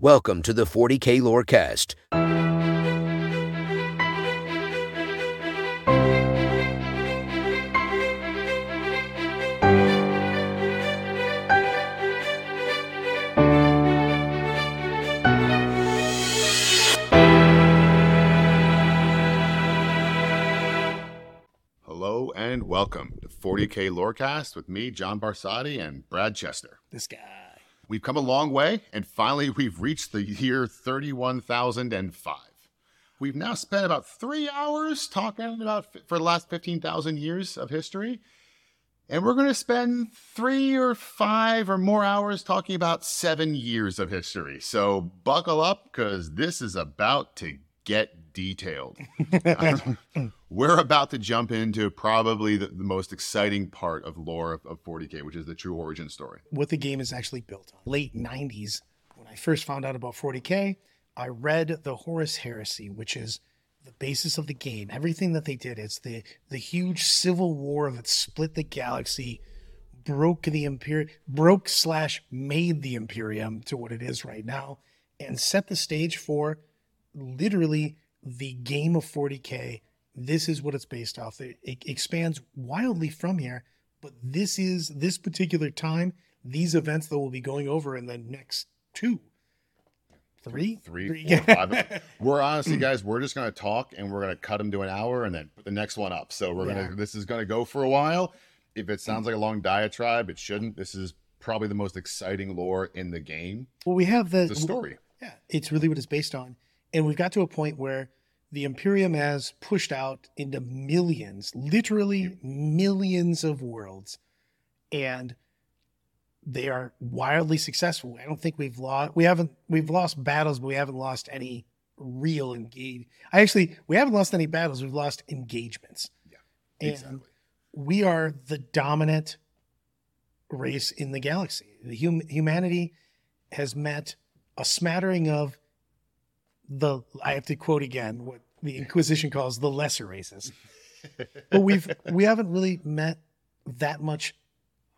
Welcome to the 40K Lorecast. Hello and welcome to 40K Lorecast with me, John Barsati, and Brad Chester. This guy. We've come a long way, and finally we've reached the year 31,005. We've now spent about three hours talking about for the last 15,000 years of history, and we're going to spend three or five or more hours talking about seven years of history. So buckle up because this is about to get detailed. we're about to jump into probably the, the most exciting part of lore of, of 40K, which is the true origin story. What the game is actually built on. Late 90s, when I first found out about 40K, I read the Horus Heresy, which is the basis of the game. Everything that they did, it's the the huge civil war that split the galaxy, broke the Imperium, broke slash made the Imperium to what it is right now, and set the stage for literally the game of 40K. This is what it's based off. It, it expands wildly from here, but this is this particular time, these events that we'll be going over in the next two, three, Three, Three. four, five. We're honestly, guys, we're just going to talk and we're going to cut them to an hour and then put the next one up. So we're gonna this is going to go for a while. If it sounds like a long diatribe, it shouldn't. This is probably the most exciting lore in the game. Well, we have the The story. Yeah, it's really what it's based on. And we've got to a point where the Imperium has pushed out into millions, literally millions of worlds. And they are wildly successful. I don't think we've lost we haven't we've lost battles, but we haven't lost any real engage. I actually we haven't lost any battles, we've lost engagements. Yeah, And exactly. we are the dominant race in the galaxy. The hum- humanity has met a smattering of the I have to quote again what the Inquisition calls the lesser races. but we've we haven't really met that much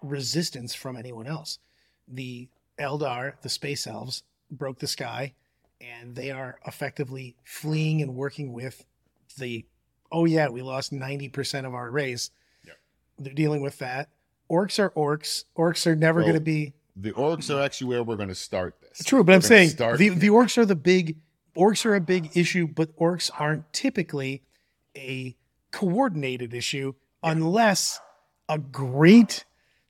resistance from anyone else. The Eldar, the space elves, broke the sky and they are effectively fleeing and working with the oh yeah, we lost 90% of our race. Yep. They're dealing with that. Orcs are orcs. Orcs are never Well, going to be The orcs are actually where we're going to start this. True, but I'm We're gonna saying start- the, the orcs are the big orcs are a big issue, but orcs aren't typically a coordinated issue unless a great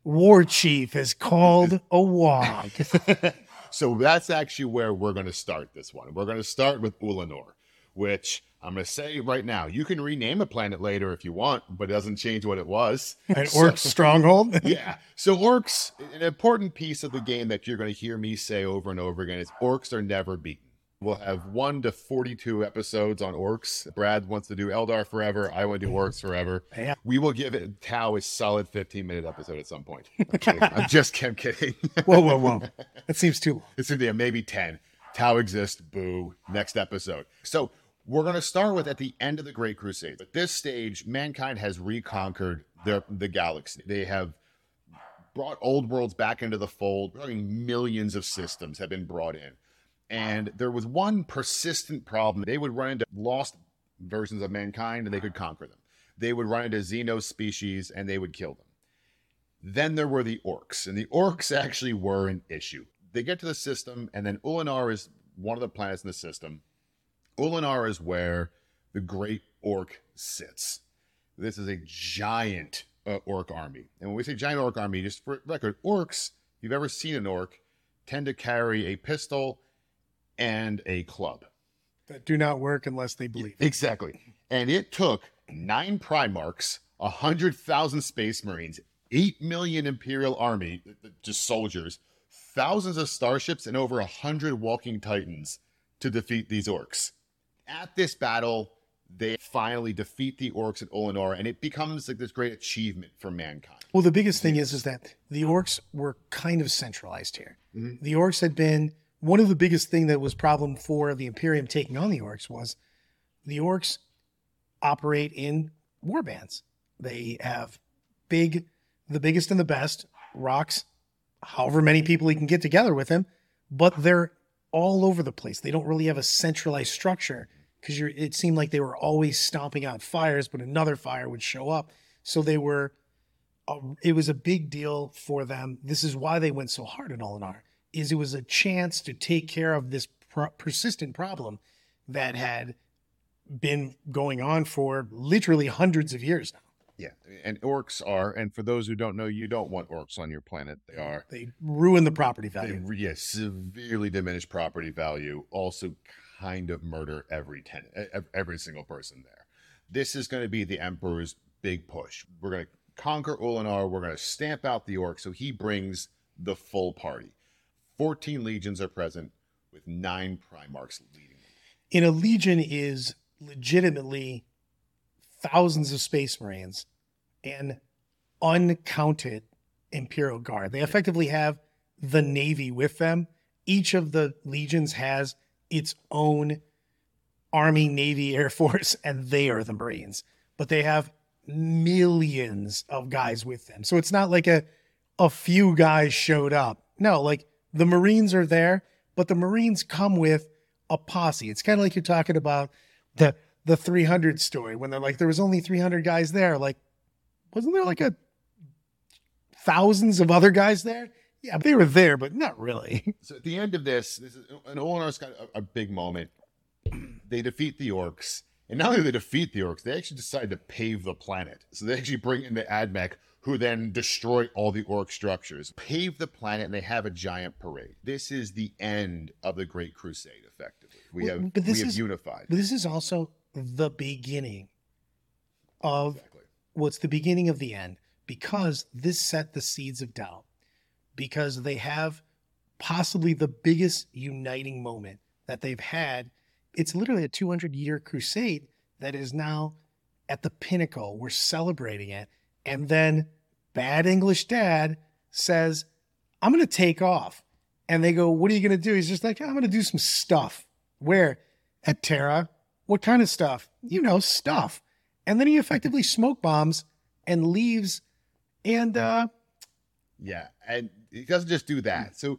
war chief is called a wog. so that's actually where we're going to start this one. We're going to start with Ullanor, which I'm going to say right now, you can rename a planet later if you want, but it doesn't change what it was. An orc stronghold. yeah. So orcs, an important piece of the game that you're going to hear me say over and over again is orcs are never beaten. We'll have one to 42 episodes on orcs. Brad wants to do Eldar forever. I want to do orcs forever. Yeah. We will give it Tau a solid 15 minute episode at some point. I'm. I'm just I'm kidding. Whoa, whoa, whoa. That seems too long. It's gonna be maybe 10. Tau exists, boo. Next episode. So we're gonna start with at the end of the Great Crusade. At this stage, mankind has reconquered the, the galaxy. They have brought old worlds back into the fold. Millions of systems have been brought in. And there was one persistent problem. They would run into lost versions of mankind and they could conquer them. They would run into xeno species and they would kill them. Then there were the orcs, and the orcs actually were an issue. They get to the system, and then Ullanor is one of the planets in the system. Ullanor is where the great orc sits. This is a giant uh, orc army. And when we say giant orc army, just for record, orcs, if you've ever seen an orc, tend to carry a pistol and a club. That do not work unless they believe. Exactly. And it took nine Primarchs, a hundred thousand Space Marines, eight million Imperial Army, just soldiers, thousands of starships, and over a hundred walking Titans to defeat these orcs. At this battle, they finally defeat the orcs at Ullanor, and it becomes like this great achievement for mankind. Well, the biggest thing is is that the orcs were kind of centralized here. Mm-hmm. The orcs had been one of the biggest thing that was problem for the Imperium taking on the orcs was the orcs operate in war bands. They have big, the biggest and the best rocks, however many people he can get together with him, but they're all over the place. They don't really have a centralized structure because. It seemed like they were always stomping out fires, but another fire would show up. So they were. Uh, it was a big deal for them. This is why they went so hard in Ullanor. Is it was a chance to take care of this per- persistent problem that had been going on for literally hundreds of years now. Yeah, and orcs are, and for those who don't know, you don't want orcs on your planet. They are They ruin the property value. re- yeah, severely diminish property value. Also, kind of murder every tenant, ev- every single person there. This is going to be the Emperor's big push. We're going to conquer Ullanor. We're going to stamp out the orcs. So he brings the full party. Fourteen legions are present, with nine Primarchs leading. them. in a legion is legitimately thousands of space marines and uncounted imperial guard they effectively have the navy with them each of the legions has its own army navy air force and they are the marines but they have millions of guys with them so it's not like a a few guys showed up no like the marines are there but the marines come with a posse. It's kind of like you're talking about the the 300 story when they're like there was only 300 guys there. Like, wasn't there like a thousands of other guys there? Yeah, they were there, but not really. So at the end of this, this is and Ullanor's got a, a big moment. They defeat the orcs, and not only do they defeat the orcs, they actually decide to pave the planet. So they actually bring in the Admech, who then destroy all the orc structures, pave the planet, and they have a giant parade. This is the end of the Great Crusade. Effectively, we Well, have we have is- unified. But this is also the beginning of Exactly. well, it's the beginning of the end because this set the seeds of doubt because they have possibly the biggest uniting moment that they've had. It's literally a 200 year crusade that is now at the pinnacle. We're celebrating it. And then bad English dad says, I'm going to take off. And they go, What are you going to do? He's just like, I'm going to do some stuff. Where? At Terra. What kind of stuff? You know, stuff. And then he effectively smoke bombs and leaves. And uh, Yeah, and he doesn't just do that. So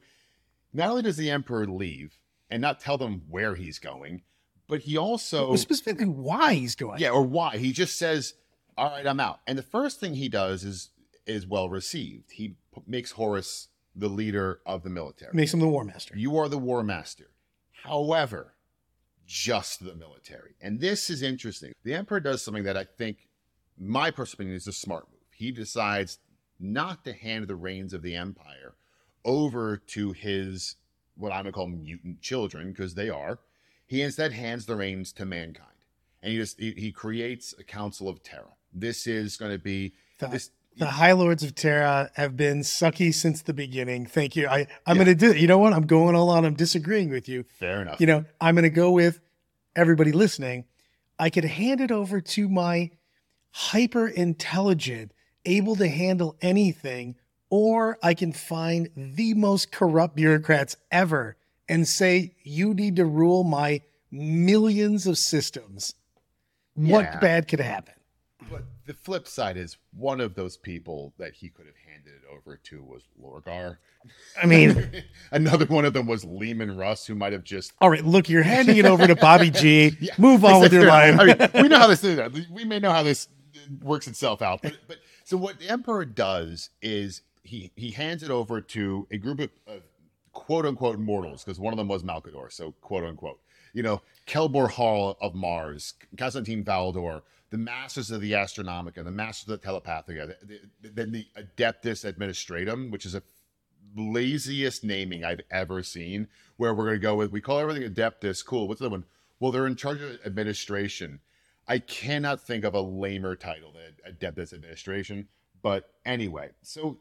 not only does the Emperor leave and not tell them where he's going, but he also specifically why he's going. Yeah, or why? He just says, "All right, I'm out." And the first thing he does is is well received. He p- makes Horus the leader of the military. Makes him the War Master. You are the war master. However, just the military. And this is interesting. The emperor does something that I think my personal opinion is a smart move. He decides not to hand the reins of the empire over to his what I'm gonna call mutant children, because they are. He instead hands the reins to mankind. And he just he, he creates a council of Terra. This is gonna be The, this the High Lords of Terra have been sucky since the beginning. Thank you. I, I'm Yeah. going to do You know what? I'm going all on. I'm disagreeing with you. fair enough. You know, I'm going to go with everybody listening. I could hand it over to my hyper intelligent, able to handle anything, or I can find the most corrupt bureaucrats ever and say, you need to rule my millions of systems. Yeah. What bad could happen? But the flip side is one of those people that he could have handed it over to was Lorgar. I mean, Another one of them was Leman Russ, who might have just all right, look, you're handing it over to Bobby G. Yeah, Move on with your life. I mean, we know how this is. We may know how this works itself out. But, but so what the emperor does is he he hands it over to a group of, of quote unquote mortals because one of them was Malkador, so quote unquote. You know, Kelbor-Hal of Mars, Constantine Valdor, the Masters of the Astronomican, the Masters of the Telepathica, the- the- then the Adeptus Administratum, which is a laziest naming I've ever seen. Where we're going to go with, we call everything Adeptus. Cool. What's the other one? Well, they're in charge of administration. I cannot think of a lamer title than Adeptus Administration. But anyway, so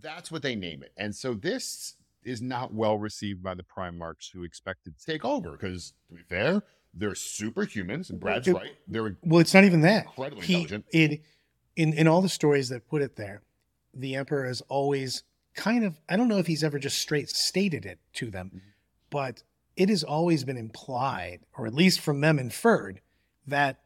that's what they name it. And so this is not well received by the Primarchs who expected to take over because, to be fair, they're superhumans, and Brad's It- right. They're Well, it's not even that. incredibly He, intelligent. in, in in all the stories that put it there, the emperor has always kind of I don't know if he's ever just straight stated it to them, Mhm. but it has always been implied, or at least from them inferred, that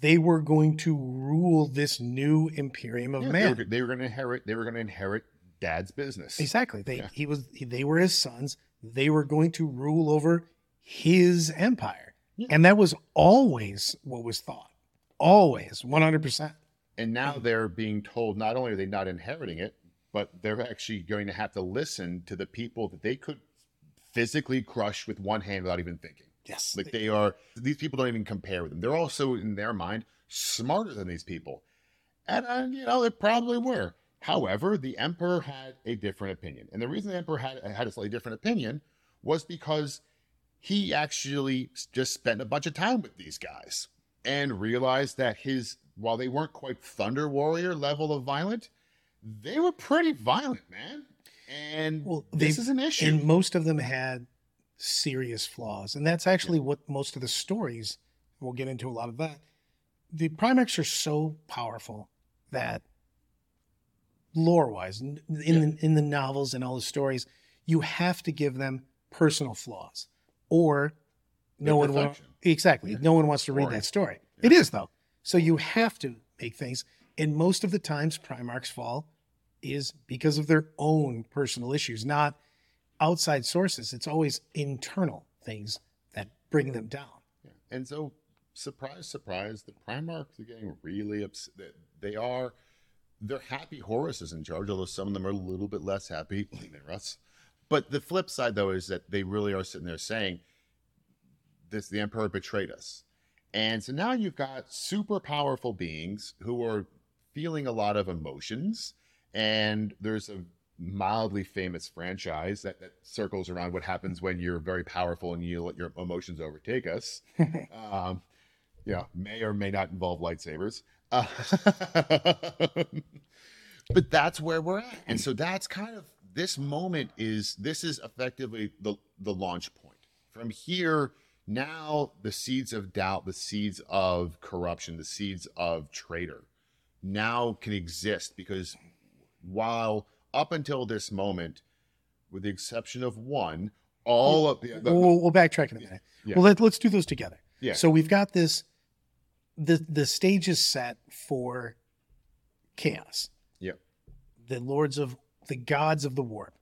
they were going to rule this new imperium of Yeah, man. They were, they were going to inherit. They were going to inherit Dad's business. Exactly. They Yeah. he was he, they were his sons. they were going to rule over his empire. And that was always what was thought. Always, 100%. And now they're being told not only are they not inheriting it, but they're actually going to have to listen to the people that they could physically crush with one hand without even thinking. Yes. Like they are, these people don't even compare with them. They're also, in their mind, smarter than these people. And, uh, you know, they probably were. However, the emperor had a different opinion. And the reason the emperor had, had a slightly different opinion was because he actually just spent a bunch of time with these guys and realized that his, while they weren't quite Thunder Warrior level of violent, they were pretty violent, man. And Well, this is an issue. And most of them had serious flaws. And that's actually what most of the stories, we'll get into a lot of that. The Primarchs are so powerful that lore wise, in, in, the, in the novels and all the stories, you have to give them personal flaws or no one wants exactly. No one wants to read that story. It is though. So you have to make things and most of the times primarchs fall is because of their own personal issues not outside sources. It's always internal things that bring them down. Yeah. And so, surprise, surprise, the Primarchs are getting really upset. They are, they're happy Horus is in charge, although some of them are a little bit less happy than Russ. But the flip side, though, is that they really are sitting there saying, this, the Emperor betrayed us. And so now you've got super powerful beings who are feeling a lot of emotions. And there's a mildly famous franchise that, that circles around what happens when you're very powerful and you let your emotions overtake us. um, yeah, may or may not involve lightsabers. Uh, but that's where we're at. And so that's kind of this moment is this is effectively the the launch point. From here, now the seeds of doubt, the seeds of corruption, the seeds of traitor now can exist because while up until this moment, with the exception of one, all of the, the we'll, we'll backtrack in a minute Yeah. well let, let's do those together Yeah. so we've got this the the stage is set for chaos. Yep. the lords of the gods of the warp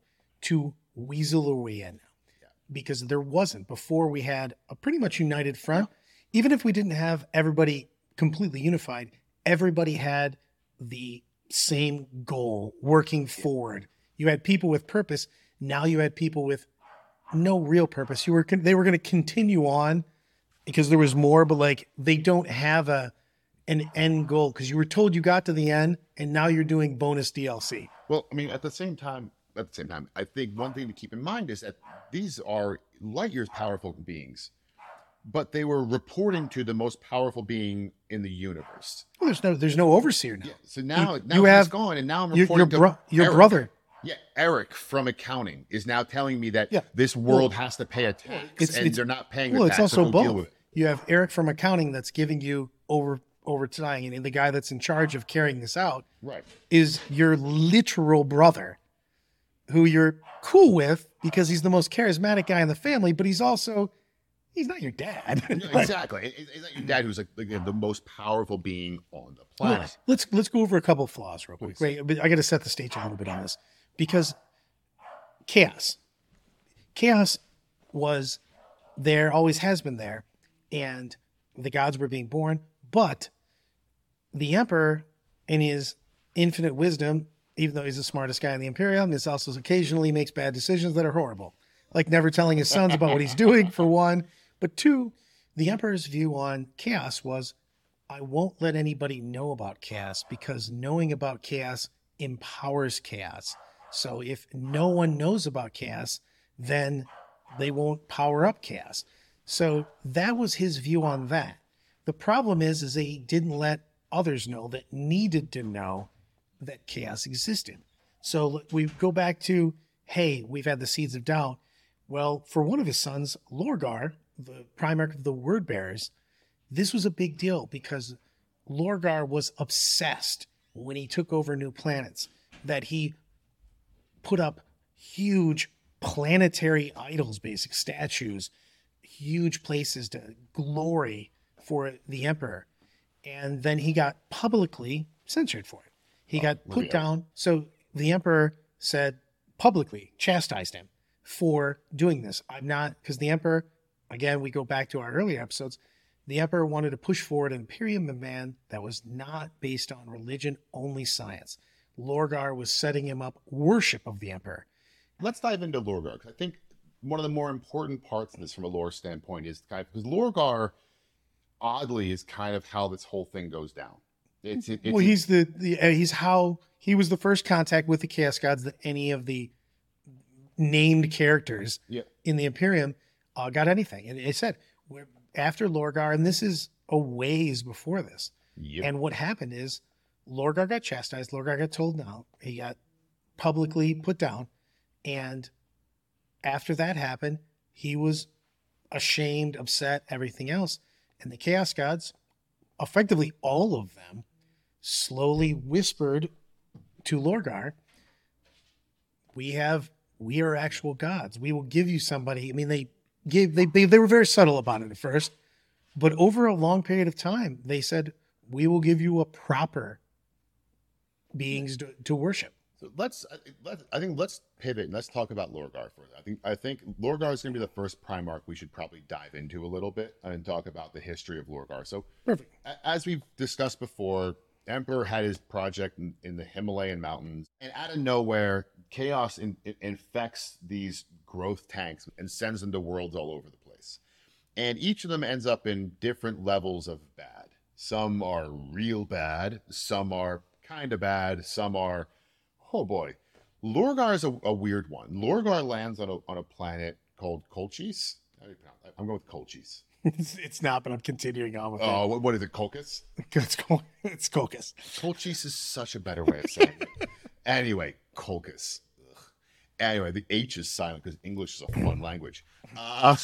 to weasel their way in. Yeah. because there wasn't before we had a pretty much united front. Even if we didn't have everybody completely unified everybody had the same goal working forward. You had people with purpose. Now you had people with no real purpose. You were they were going to continue on because there was more but like they don't have a an end goal because you were told you got to the end and now you're doing bonus DLC. Well, I mean, at the same time, at the same time, I think one thing to keep in mind is that these are light years powerful beings, but they were reporting to the most powerful being in the universe. Well, there's no there's no overseer now. So now, You- now you he's have- gone, and now I'm Your, reporting your, to bro- your brother. Yeah, Eric from accounting is now telling me that Yeah. this world has to pay a tax, it's- and it's- they're not paying. Well, the it's tax, so also we'll deal both. You have Eric from accounting that's giving you over overtime, and the guy that's in charge of carrying this out Right. is your literal brother, who you're cool with because he's the most charismatic guy in the family, but he's also he's not your dad. Exactly. It's not your dad who's like the, the most powerful being on the planet. let's let's go over a couple of flaws real quick. Wait, but I got to set the stage a little bit on this because chaos, chaos was there, always has been there, and the gods were being born. But the emperor, in his infinite wisdom, even though he's the smartest guy in the Imperium, this also occasionally makes bad decisions that are horrible, like never telling his sons about what he's doing. For one, but two, the emperor's view on chaos was I won't let anybody know about chaos because knowing about chaos empowers chaos. So if no one knows about chaos, then they won't power up chaos. So that was his view on that. The problem is, is he didn't let others know that needed to know that chaos existed. So we go back to, hey, we've had the seeds of doubt. Well, for one of his sons, Lorgar, the primarch of the word bearers, this was a big deal because Lorgar was obsessed when he took over new planets that he put up huge planetary idols, basic statues, huge places to glory for the emperor. And then he got publicly censored for it. He oh, got put down. So the emperor said publicly, chastised him for doing this. I'm not because the emperor, again, we go back to our earlier episodes. The emperor wanted to push forward an imperium of man that was not based on religion, only science. Lorgar was setting him up worship of the emperor. Let's dive into Lorgar because I think one of the more important parts of this from a lore standpoint is kind of because Lorgar, oddly, is kind of how this whole thing goes down. It's, it, it's well, he's the, the uh, he's how he was the first contact with the chaos gods that any of the named characters Yeah. in the Imperium uh, got anything. And it said we're, after Lorgar, and this is a ways before this. Yep. And what happened is Lorgar got chastised. Lorgar got told no. He got publicly put down. And after that happened, he was ashamed, upset, everything else. And the Chaos Gods, effectively all of them, slowly whispered to Lorgar, we have we are actual gods. We will give you somebody. I mean, they gave they they, they were very subtle about it at first, but over a long period of time, they said, we will give you a proper beings to, to worship. Let's, I- let's, I think let's pivot and let's talk about Lorgar for I think, I think Lorgar is going to be the first Primarch we should probably dive into a little bit and talk about the history of Lorgar. So, Perfect. as we've discussed before, Emperor had his project in, in the Himalayan mountains, and out of nowhere, chaos in, in- infects these growth tanks and sends them to worlds all over the place. And each of them ends up in different levels of bad. Some are real bad, some are kind of bad, some are, oh boy. Lorgar is a, a weird one. Lorgar lands on a, on a planet called Colchis. How do you pronounce that? I'm going with Colchis. It's, it's not, but I'm continuing on with Oh, what, what is it? Colchis? It's, Col- it's Colchis. Colchis is such a better way of saying it. Anyway, Colchis. Ugh. Anyway, the H is silent because English is a fun language. Uh,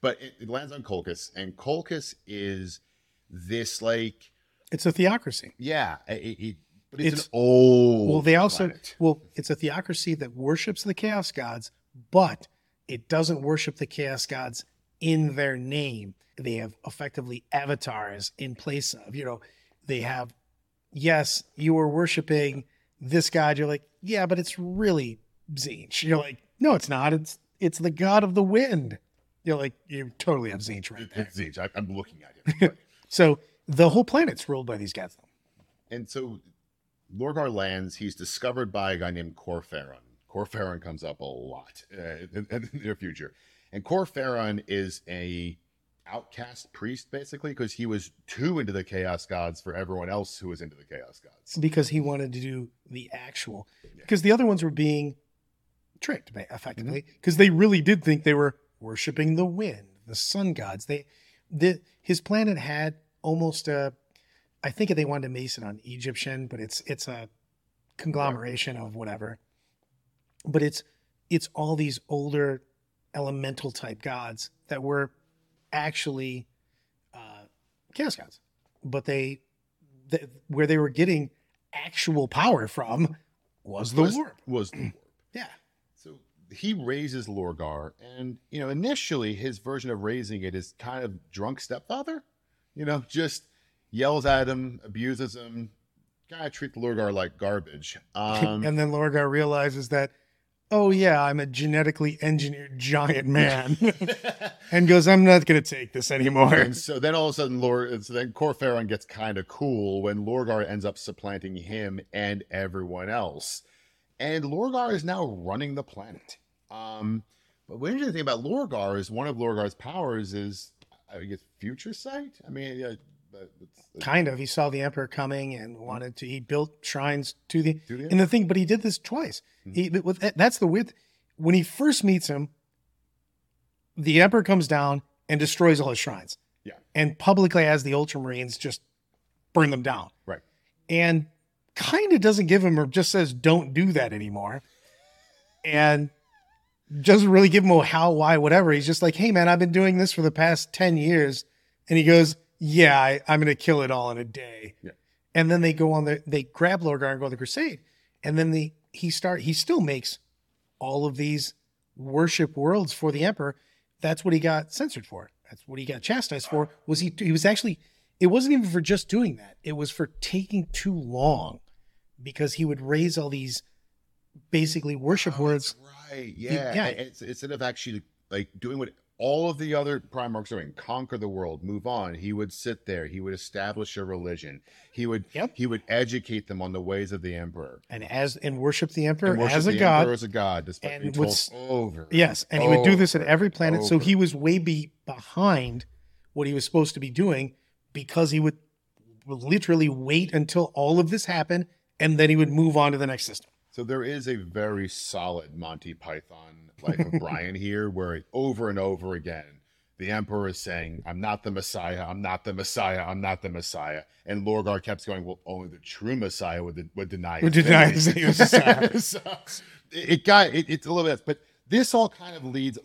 but it, it lands on Colchis, and Colchis is this like, It's a theocracy. yeah, it, it, but it's, It's- an old. Well, they also planet. well, it's a theocracy that worships the chaos gods, but it doesn't worship the chaos gods in their name. They have effectively avatars in place of, you know, they have yes, you are worshiping this god. You're like, yeah, but it's really Tzeentch. You're like, no, it's not. It's it's the god of the wind. You're like, you totally have Tzeentch right there. It's Zeech. I, I'm looking at him. So the whole planet's ruled by these gods. And so Lorgar lands. He's discovered by a guy named Kor Phaeron. Corferon comes up a lot uh, in, in the near future. And Kor Phaeron is a outcast priest, basically, because he was too into the Chaos Gods for everyone else who was into the Chaos Gods. because he wanted to do the actual because the other ones were being tricked effectively because they really did think they were worshiping the wind the sun gods they the his planet had almost a i think they wanted to base it on egyptian but it's it's a conglomeration of whatever but it's it's all these older elemental type gods that were actually uh chaos gods but they th- where they were getting actual power from was the was, warp. Was the warp. Yeah. So he raises Lorgar, and you know, initially his version of raising it is kind of drunk stepfather. You know, just yells at him, abuses him, kind of treats Lorgar like garbage. Um, and then Lorgar realizes that, oh yeah, I'm a genetically engineered giant man, and goes, I'm not going to take this anymore. and so then all of a sudden, Lord, so then Kor Phaeron gets kind of cool when Lorgar ends up supplanting him and everyone else, and Lorgar is now running the planet. Um, but what interesting thing about Lorgar is one of Lorgar's powers is, I guess, future sight. I mean, yeah, but it's, it's Kind of. He saw the emperor coming and mm-hmm. wanted to. He built shrines to the To the in the thing, but he did this twice. Mm-hmm. He that's the weird. When he first meets him, the emperor comes down and destroys all his shrines. Yeah. and publicly has the Ultramarines just burn them down. right. and kind of doesn't give him or just says don't do that anymore and doesn't really give him a how why whatever he's just like hey man i've been doing this for the past 10 years and he goes yeah I, i'm gonna kill it all in a day Yeah. and then they go on the they grab lorgar and go on the crusade and then the he start he still makes all of these worship worlds for the emperor that's what he got censored for that's what he got chastised for was he he was actually it wasn't even for just doing that it was for taking too long because he would raise all these basically worship oh, words. Right. Yeah. yeah. It's, instead of actually like doing what all of the other Primarchs are doing, conquer the world, move on. He would sit there. He would establish a religion. He would Yep. he would educate them on the ways of the Emperor. And as and worship the emperor And worship as a the god. Emperor as a god, despite and being told over. Yes, and he would do this at every planet. So he was way be behind what he was supposed to be doing because he would literally wait until all of this happened and then he would move on to the next system. So there is a very solid Monty Python Life of Brian here, where over and over again, the Emperor is saying, I'm not the Messiah, I'm not the Messiah, I'm not the Messiah. And Lorgar kept going, Well, only the true Messiah would, would deny Would deny divinity." his-. So, it it got it, it's a little bit but this all kind of leads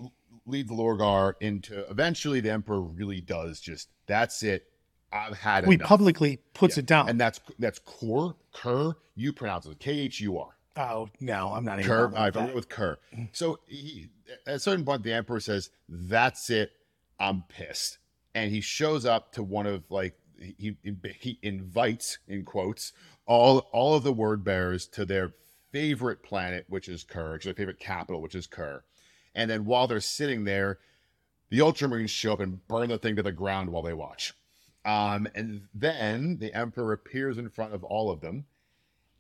leads Lorgar into eventually the Emperor really does just that's it. I've had We enough. publicly puts it down. and that's that's Kor, Kerr, you pronounce it K H U R. oh no, I'm not even Kerr, I that. with Kerr. So he, at a certain point, the Emperor says, "That's it. I'm pissed," and he shows up to one of like he he invites in quotes all all of the word bearers to their favorite planet, which is Khur, their favorite capital, which is Khur, and then while they're sitting there, the Ultramarines show up and burn the thing to the ground while they watch. Um, and then the Emperor appears in front of all of them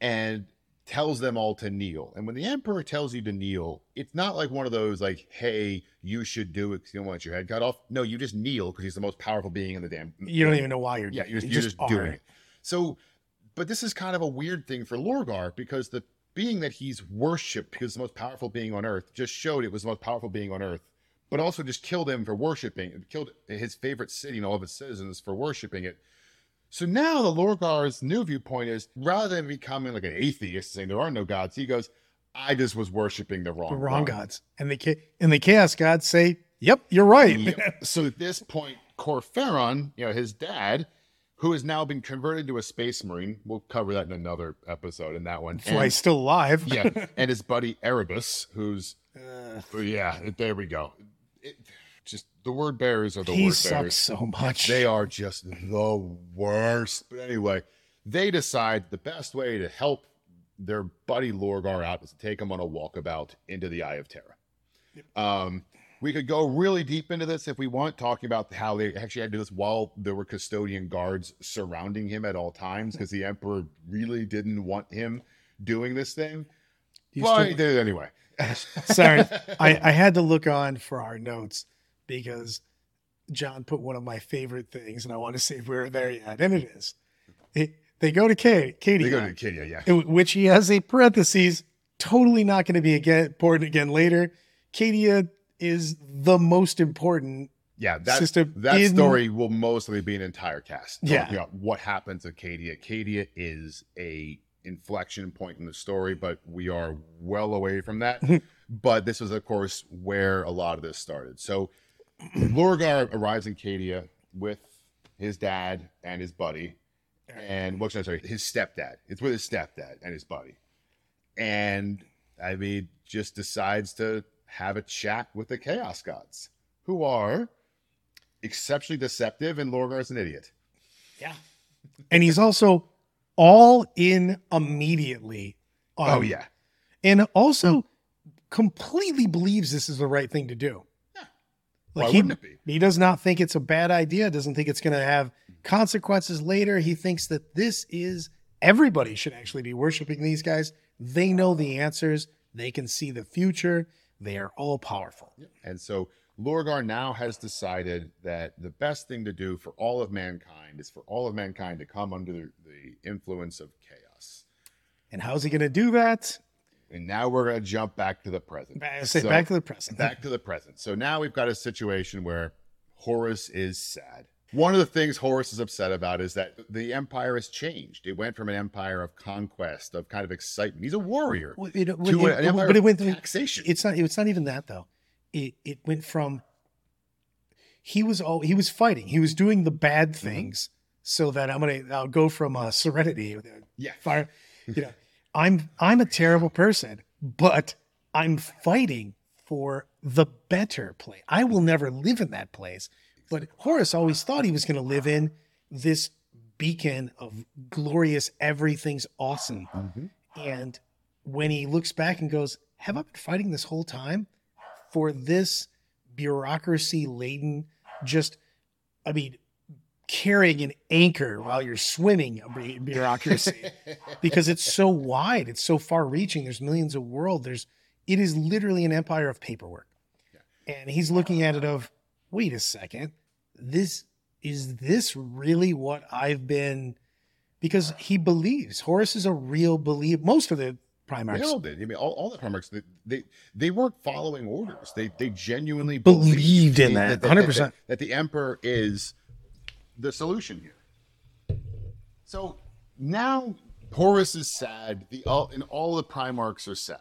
and tells them all to kneel. And when the emperor tells you to kneel, it's not like one of those like, "Hey, you should do it because you don't want your head cut off." No, you just kneel because he's the most powerful being in the damn. You don't even know why you're Yeah, you're, you're You just, doing it. So, but this is kind of a weird thing for Lorgar because the being that he's worshipped because the most powerful being on Earth just showed it was the most powerful being on Earth, but also just killed him for worshiping, killed his favorite city and all of its citizens for worshiping it. So now the Lorgar's new viewpoint is rather than becoming like an atheist saying there are no gods, he goes, I just was worshiping the wrong the wrong God." gods. And the and the chaos gods say, "Yep, you're right." Yep. so at this point, Kor Phaeron, you know, his dad, who has now been converted to a space marine, we'll cover that in another episode in that one. That's why And- he's still alive. yeah, and his buddy Erebus, who's Uh, yeah, there we go. It, just the word bearers are the he word sucks bearers. so much. They are just the worst. But anyway, they decide the best way to help their buddy Lorgar out is to take him on a walkabout into the Eye of Terror. Um, we could go really deep into this if we want, talking about how they actually had to do this while there were custodian guards surrounding him at all times because the Emperor really didn't want him doing this thing. He's But still- he did it anyway. Sorry, I, I had to look on for our notes because John put one of my favorite things, and I want to see if we're there yet, and it is. It, they go to Kate, Katie, They go to Cadia, yeah. in which he has a parentheses. Totally not going to be again important again later. Cadia is the most important. Yeah, that system that in- story will mostly be an entire cast. Yeah. what happens to Cadia. Cadia is a inflection point in the story, but we are well away from that. but this was, of course, where a lot of this started. So Lorgar arrives in Cadia with his dad and his buddy, and what's sorry, his stepdad. It's with his stepdad and his buddy, and I mean, just decides to have a chat with the Chaos Gods, who are exceptionally deceptive, and Lorgar's an idiot. Yeah, and he's also all in immediately. on- oh yeah, and also completely believes this is the right thing to do. Like Why he, wouldn't it be? he does not think it's a bad idea, doesn't think it's going to have consequences later. He thinks that this is everybody should actually be worshiping these guys. They know the answers, they can see the future, they are all powerful. And so Lorgar now has decided that the best thing to do for all of mankind is for all of mankind to come under the, the influence of chaos. And how's he going to do that? And now we're going to jump back to the present. Back, say, So- back to the present. back to the present. So now we've got a situation where Horus is sad. One of the things Horus is upset about is that the empire has changed. It went from an empire of conquest, of kind of excitement. He's a warrior. Well, it- to it- an empire but it of went taxation. It's not. It's not even that though. It it went from. He was all he was fighting. He was doing the bad Mm-hmm. things so that I'm gonna. I'll go from uh, serenity. Yeah. Fire. You know, I'm I'm a terrible person, but I'm fighting for the better place. I will never live in that place. But Horus always thought he was going to live in this beacon of glorious everything's awesome Mm-hmm. and when he looks back and goes, Have I been fighting this whole time for this bureaucracy laden, just, I mean, carrying an anchor while you're swimming a bureaucracy because it's so wide, it's so far reaching. There's millions of world. There's, it is literally an empire of paperwork. And he's looking at it of, wait a second, this is this really what I've been because he believes Horus is a real believe most of the primarchs. They all did. I mean, all, all the Primarchs, they, they they weren't following orders. They they genuinely Believed in that, that, 100%. That, that the Emperor is the solution here. So now Horus is sad. The all and all the Primarchs are sad.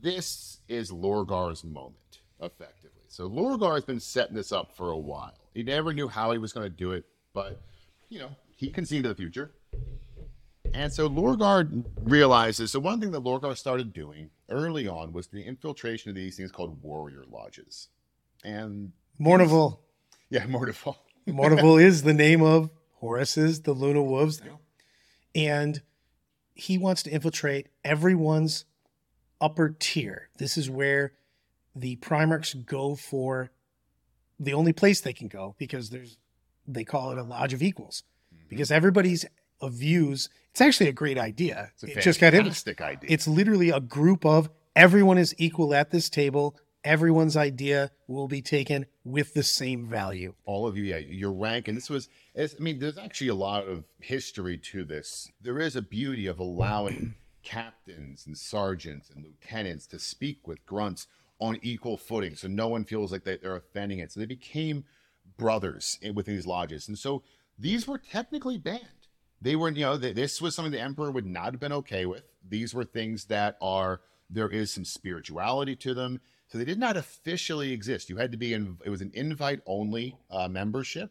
This is Lorgar's moment, effectively. So Lorgar has been setting this up for a while. He never knew how he was going to do it, but you know he can see into the future. And so Lorgar realizes. So one thing that Lorgar started doing early on was the infiltration of these things called warrior lodges, and Mournival. yeah, Mortival. Mournival is the name of Horus's, the Luna Wolves. And he wants to infiltrate everyone's upper tier. This is where the Primarchs go for the only place they can go because there's they call it a lodge of equals. Because everybody's uh, views, it's actually a great idea. It's a it just got fantastic idea. It's literally a group of everyone is equal at this table. Everyone's idea will be taken with the same value. all of you, yeah, your rank, and this was. I mean, there's actually a lot of history to this. There is a beauty of allowing captains and sergeants and lieutenants to speak with grunts on equal footing, so no one feels like they, they're offending it. So they became brothers within these lodges, and so these were technically banned. They were, you know, th- this was something the emperor would not have been okay with. These were things that are there is some spirituality to them. So they did not officially exist. You had to be in. It was an invite only uh, membership,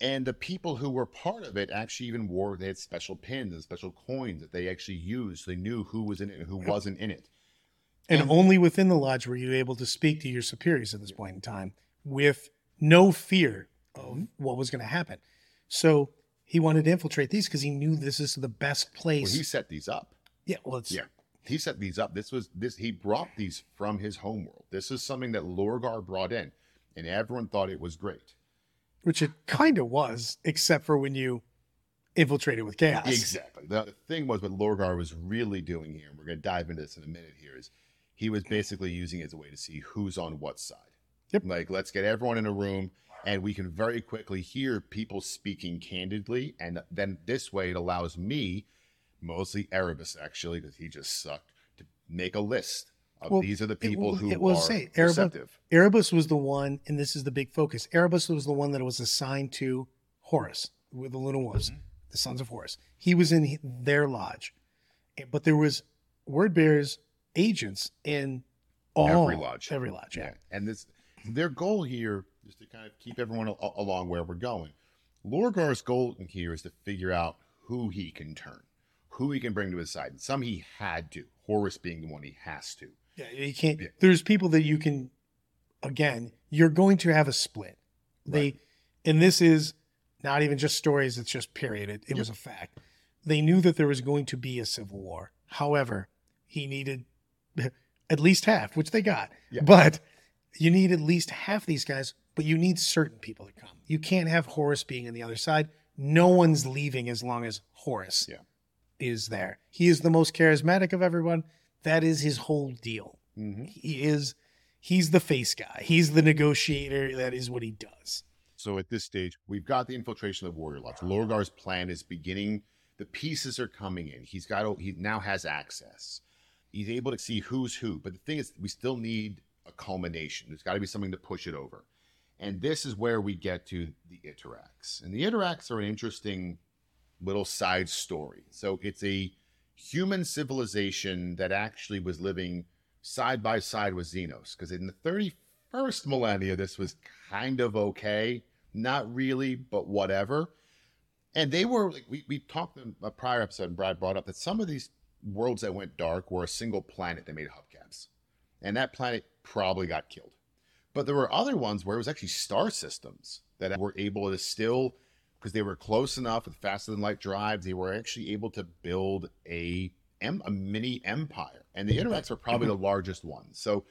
and the people who were part of it actually even wore. They had special pins and special coins that they actually used. So they knew who was in it and who wasn't in it. And only within the lodge were you able to speak to your superiors at this point in time with no fear of what was going to happen. So he wanted to infiltrate these because he knew this is the best Well, place. he set these up. yeah, well, it's Yeah. He set these up. This was this he brought these from his homeworld. This is something that Lorgar brought in, and everyone thought it was great. which it kind of was, except for when you infiltrated with chaos. Exactly. The, the thing was what Lorgar was really doing here, and we're gonna dive into this in a minute here, is he was basically using it as a way to see who's on what side. Yep. Like let's get everyone in a room and we can very quickly hear people speaking candidly, and then this way it allows me, mostly Erebus actually, because he just sucked, to make a list of Well, these are the people will- who it will are say, Erebus- receptive. Erebus was the one, and this is the big focus. Erebus was the one that was assigned to Horus with the Luna Wolves, Mm-hmm. the sons of Horus. He was in their lodge, but there was word bearers agents in all Every lodge. Every lodge, yeah. Yeah, and this their goal here is to kind of keep everyone al- along where we're going. Lorgar's goal in here is to figure out who he can turn, who he can bring to his side. And some he had to, Horus being the one he has to. Yeah, you can't. Yeah. There's people that you can. Again, you're going to have a split. They, and this is not even just stories. It's just period. It, it was a fact. They knew that there was going to be a civil war. However, he needed at least half, which they got. Yeah. But you need at least half these guys. But you need certain people to come. You can't have Horus being on the other side. No one's leaving as long as Horus Yeah. Is there. He is the most charismatic of everyone. That is his whole deal. Mm-hmm. He is he's the face guy. He's the negotiator. That is what he does. So at this stage, we've got the infiltration of Warrior Lodge. Lorgar's plan is beginning. The pieces are coming in. He's got. He now has access. He's able to see who's who. But the thing is, we still need a culmination. There's got to be something to push it over. And this is where we get to the Interex. And the Interex are an interesting little side story. So it's a human civilization that actually was living side by side with Xenos. Because in the 31st millennia, this was kind of okay. Not really, but whatever. And they were, like, we, we talked in a prior episode, and Brad brought up that some of these worlds that went dark were a single planet that made hubcaps. And that planet probably got killed. But there were other ones where it was actually star systems that were able to still, because they were close enough with faster than light drives, they were actually able to build a a mini empire, and the Interex are probably the largest one. So,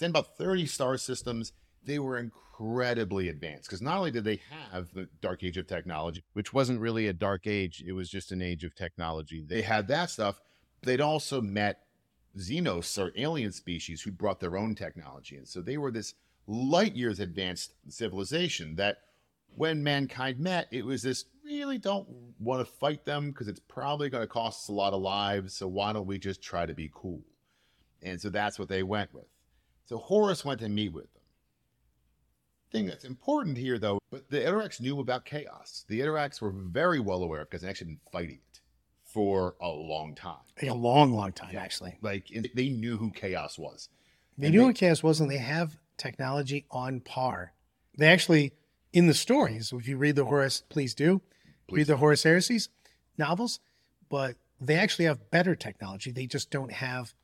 then about 30 star systems. They were incredibly advanced because not only did they have the Dark Age of technology, which wasn't really a dark age, it was just an age of technology. they had that stuff. They'd also met Xenos or alien species who brought their own technology. And so they were this light years advanced civilization that when mankind met, it was this really don't want to fight them because it's probably going to cost us a lot of lives. So why don't we just try to be cool? And so that's what they went with. So Horus went to meet with them. Thing that's important here, though, but the Interex knew about chaos. The Interex were very well aware of because they actually been fighting it for a long time. A long, long time, actually. Like they knew who chaos was. They And knew they- what chaos was, and they have technology on par. They actually, in the stories, if you read the Horus, please do read the Horus Heresies novels, but they actually have better technology. They just don't have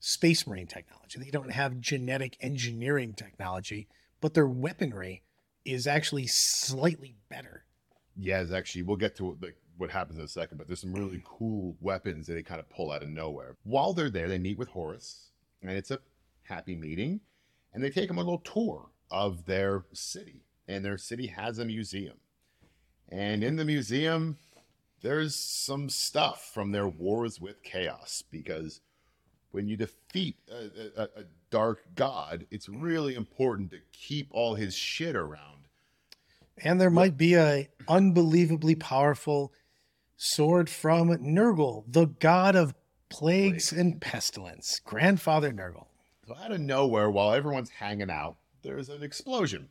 space marine technology. They don't have genetic engineering technology, but their weaponry is actually slightly better. Yeah, it's actually we'll get to like what happens in a second, but there's some really cool weapons that they kind of pull out of nowhere. While they're there, they meet with Horus, and it's a happy meeting, and they take them on a little tour of their city, and their city has a museum, and in the museum, there's some stuff from their wars with chaos because when you defeat a, a, a dark god, it's really important to keep all his shit around. And there might be a unbelievably powerful sword from Nurgle, the god of plagues and pestilence, grandfather Nurgle. So out of nowhere, while everyone's hanging out, there's an explosion.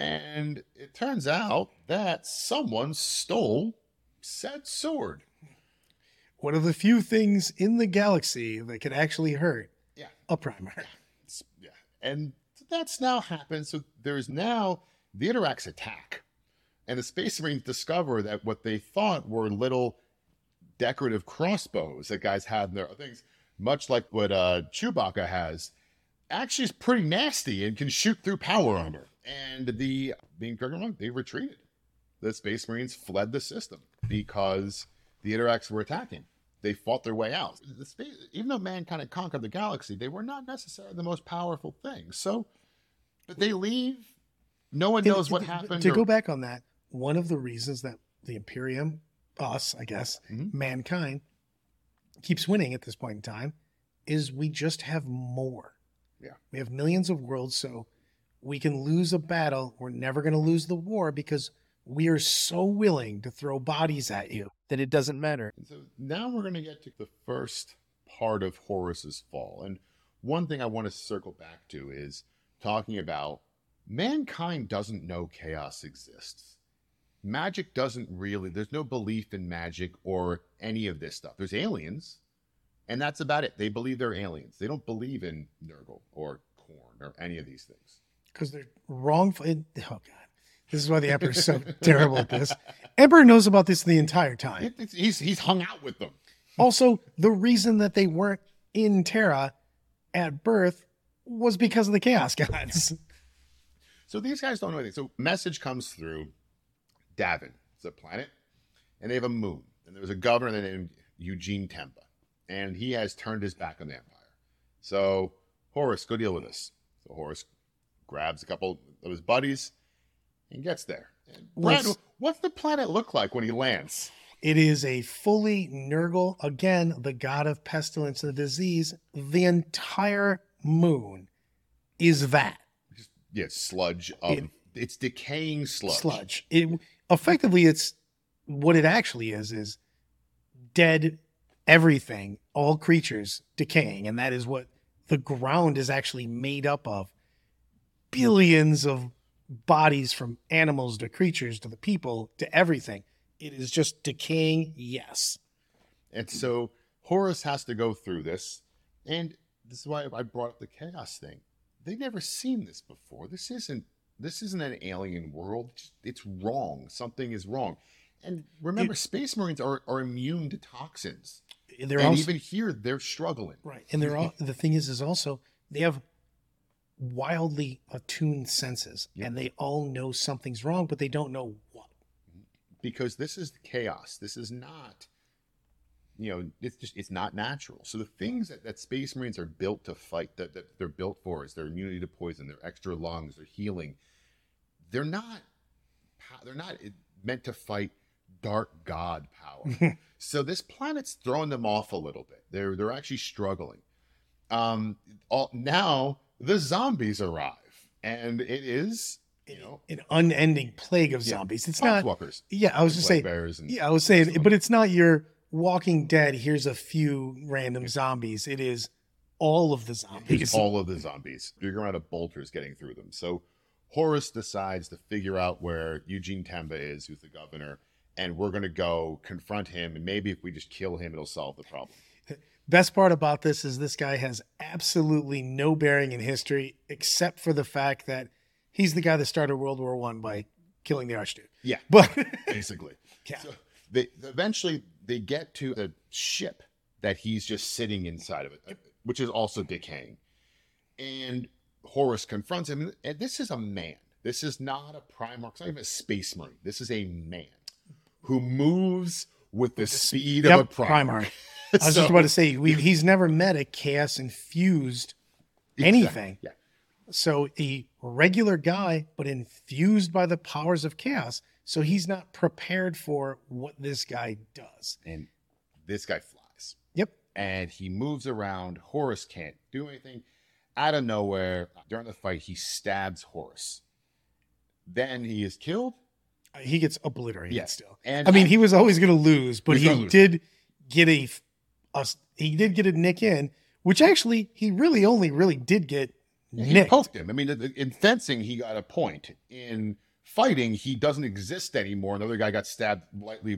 And it turns out that someone stole said sword. One of the few things in the galaxy that can actually hurt Yeah. a primer. It's- yeah. And that's now happened. So there's now the Interex attack. And the Space Marines discover that what they thought were little decorative crossbows that guys had in their things, much like what uh, Chewbacca has, actually is pretty nasty and can shoot through power armor. And the being correct or wrong, they retreated. The Space Marines fled the system because the Interex were attacking. They fought their way out. The space, even though mankind had conquered the galaxy, they were not necessarily the most powerful thing. So, but they leave. No one knows what To- happened. To or- go back on that, one of the reasons that the Imperium, us, I guess, Mhm. mankind, keeps winning at this point in time is we just have more. Yeah. We have millions of worlds, so we can lose a battle. We're never going to lose the war because we are so willing to throw bodies at you. That it doesn't matter. So now we're going to get to the first part of Horus's fall. And one thing I want to circle back to is talking about mankind doesn't know chaos exists. Magic doesn't really, there's no belief in magic or any of this stuff. There's aliens, and that's about it. They believe they're aliens. They don't believe in Nurgle or Khorne or any of these things. Because they're wrongful. oh God, this is why the Emperor's so terrible at this. Emperor knows about this the entire time. It- he's, he's hung out with them. Also, the reason that they weren't in Terra at birth was because of the Chaos Gods. So these guys don't know anything. So message comes through Davin. It's a planet, and they have a moon. And there's a governor named Eugene Temba, and he has turned his back on the Empire. So Horus, go deal with this. So Horus grabs a couple of his buddies and gets there. Brad, Let's- what's the planet look like when he lands? It is a fully Nurgle, again, the god of pestilence and disease. The entire moon is that Just yeah, sludge of It- it's decaying sludge. sludge. It effectively, it's what it actually is is dead everything, all creatures decaying, and that is what the ground is actually made up of. Billions of bodies from animals to creatures to the people to everything. It is just decaying. Yes. And so Horus has to go through this. And this is why I brought up the chaos thing. They've never seen this before. This isn't this isn't an alien world. It's wrong. Something is wrong. And remember, Space Marines are, are immune to toxins. They're and also even here, they're struggling. right, and they're all. The thing is, is also they have wildly attuned senses, Yep. and they all know something's wrong, but they don't know what. Because this is chaos. This is not you know, it's just it's not natural. So the things that, that space marines are built to fight, that, that they're built for, is their immunity to poison, their extra lungs, their healing. They're not they're not meant to fight dark god power. so this planet's throwing them off a little bit. They're they're actually struggling. Um, all, now the zombies arrive, and it is you know An unending plague of Yeah. zombies. It's not. walkers, Yeah, I was just saying. bears, and Yeah, I was saying, but it's not your Walking Dead. Here's a few random zombies. It is all of the zombies. It's all of the zombies. Big amount of bolters getting through them. So Horus decides to figure out where Eugene Temba is, who's the governor, and we're going to go confront him. And maybe if we just kill him, it'll solve the problem. Best part about this is this guy has absolutely no bearing in history except for the fact that he's the guy that started World War One by killing the Archduke. Yeah, But basically. Yeah. So they eventually they get to the ship that he's just sitting inside of it, uh, which is also decaying. And Horus confronts him, and this is a man. This is not a Primarch. It's not even a space marine. This is a man who moves with the speed yep, of a Primarch. Primarch. I was So- just about to say we, he's never met a chaos infused anything. Yeah. So a regular guy, but infused by the powers of chaos. So he's not prepared for what this guy does. And this guy flies. Yep. and he moves around. Horus can't do anything. Out of nowhere, during the fight, he stabs Horus. Then he is killed. He gets obliterated Yeah. still. And I mean, he was always going to lose, but He was he gonna lose. did get a, a he did get a nick in, which actually he really only really did get he nicked. poked him. I mean, in fencing, he got a point. In fighting, he doesn't exist anymore. Another guy got stabbed lightly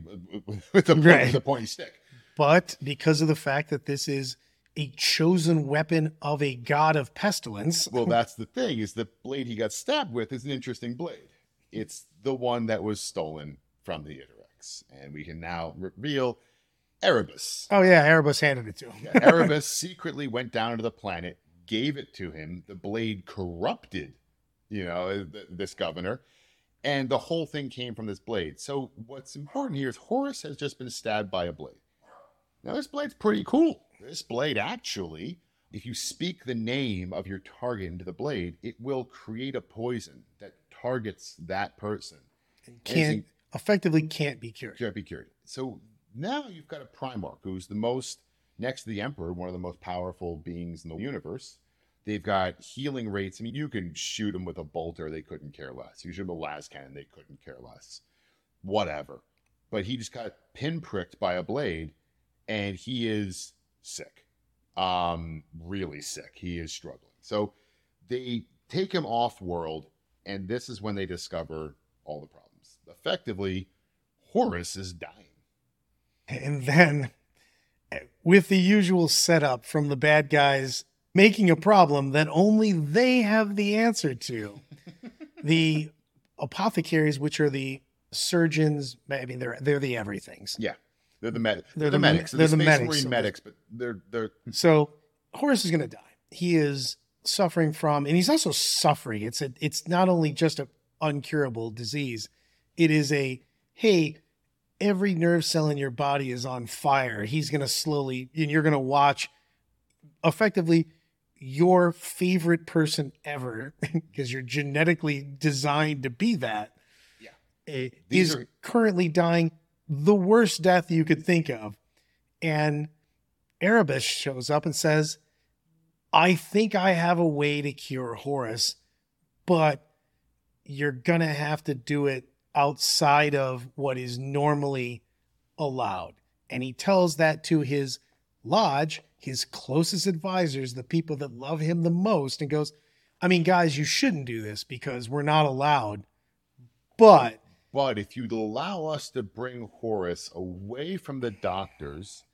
with a, Right. with a pointy stick. But because of the fact that this is a chosen weapon of a god of pestilence, Well, that's the thing is the blade he got stabbed with is an interesting blade. It's the one that was stolen from the Interex. And we can now reveal Erebus. oh yeah, Erebus handed it to him. Yeah, Erebus secretly went down to the planet, gave it to him. The blade corrupted, you know, uh, th- this governor, and the whole thing came from this blade. So what's important here is Horus has just been stabbed by a blade. Now this blade's pretty cool. This blade actually, if you speak the name of your target into the blade, it will create a poison that targets that person. Can't effectively can't be cured. Can't be cured. So now you've got a Primarch who's the most, next to the Emperor, one of the most powerful beings in the universe. They've got healing rates. I mean, you can shoot them with a bolter, they couldn't care less. You shoot them with a las cannon, they couldn't care less. Whatever. But he just got pinpricked by a blade, and he is sick. Um, really sick. He is struggling. So they take him off world, and this is when they discover all the problems. Effectively, Horus is dying. And then, with the usual setup from the bad guys making a problem that only they have the answer to, the apothecaries, which are the surgeons, I mean, they're they're the everythings. Yeah, they're the med- They're the medics. they're, the the medics. they're the medics Marine of medics, but they're they're So Horus is going to die. He is suffering from, and he's also suffering. It's a, it's not only just a uncurable disease. It is a, hey, every nerve cell in your body is on fire. He's going to slowly, and you're going to watch, effectively, your favorite person ever, because you're genetically designed to be that. Yeah. eh, is are- currently dying the worst death you could think of, and Erebus shows up and says, I think I have a way to cure Horus, but you're going to have to do it outside of what is normally allowed. And he tells that to his lodge, his closest advisors, the people that love him the most, and goes, I mean, guys, you shouldn't do this because we're not allowed. But But if you'd allow us to bring Horus away from the doctors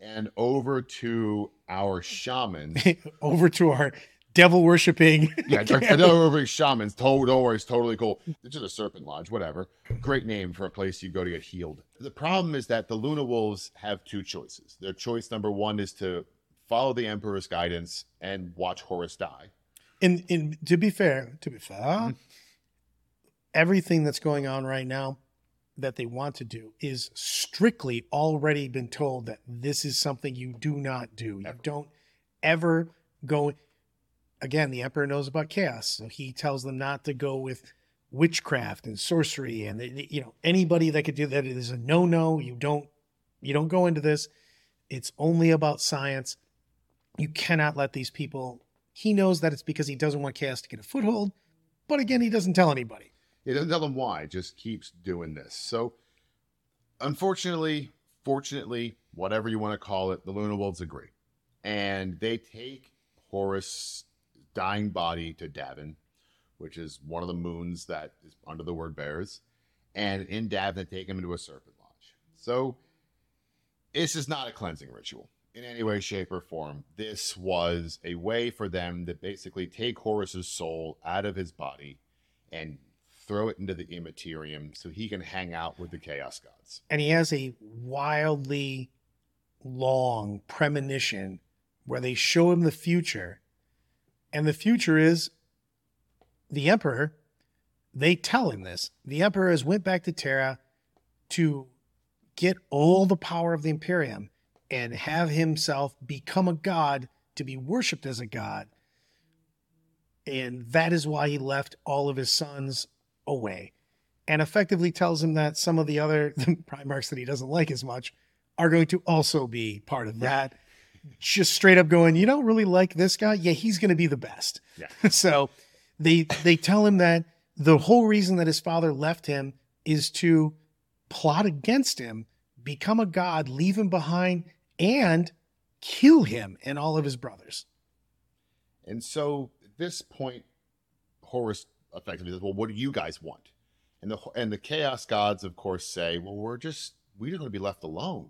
and over to our shamans, over to our devil worshiping. yeah, over to shamans. Told, don't worry, it's totally cool. It's just a serpent lodge, whatever. Great name for a place you go to get healed. The problem is that the Luna Wolves have two choices. Their choice number one is to follow the Emperor's guidance and watch Horus die. and, and to be fair, to be fair, mm-hmm. everything that's going on right now that they want to do is strictly already been told that this is something you do not do. You don't ever go. Again, the emperor knows about chaos, so he tells them not to go with witchcraft and sorcery, and eh, you know anybody that could do that is a no no. You don't you don't go into this. It's only about science. You cannot let these people. He knows that it's because he doesn't want chaos to get a foothold, but again, he doesn't tell anybody. It doesn't tell them why, just keeps doing this. So, unfortunately, fortunately, whatever you want to call it, the Luna Wolves agree. And they take Horus' dying body to Davin, which is one of the moons that is under the Word Bearers. And in Davin, they take him into a serpent lodge. So, this is not a cleansing ritual in any way, shape, or form. This was a way for them to basically take Horus's soul out of his body and throw it into the immaterium so he can hang out with the chaos gods. and he has a wildly long premonition where they show him the future. And the future is the emperor. They tell him this. The emperor has went back to terra to get all the power of the imperium and have himself become a god to be worshipped as a god. And that is why he left all of his sons away and effectively tells him that some of the other primarchs that he doesn't like as much are going to also be part of that. Just straight up going, you don't really like this guy? Yeah, he's going to be the best. Yeah. so they they tell him that the whole reason that his father left him is to plot against him, become a god, leave him behind, and kill him and all of his brothers. And so at this point, Horus effectively says, Well, what do you guys want? And the and the chaos gods, of course, say, Well, we're just we just want to be left alone.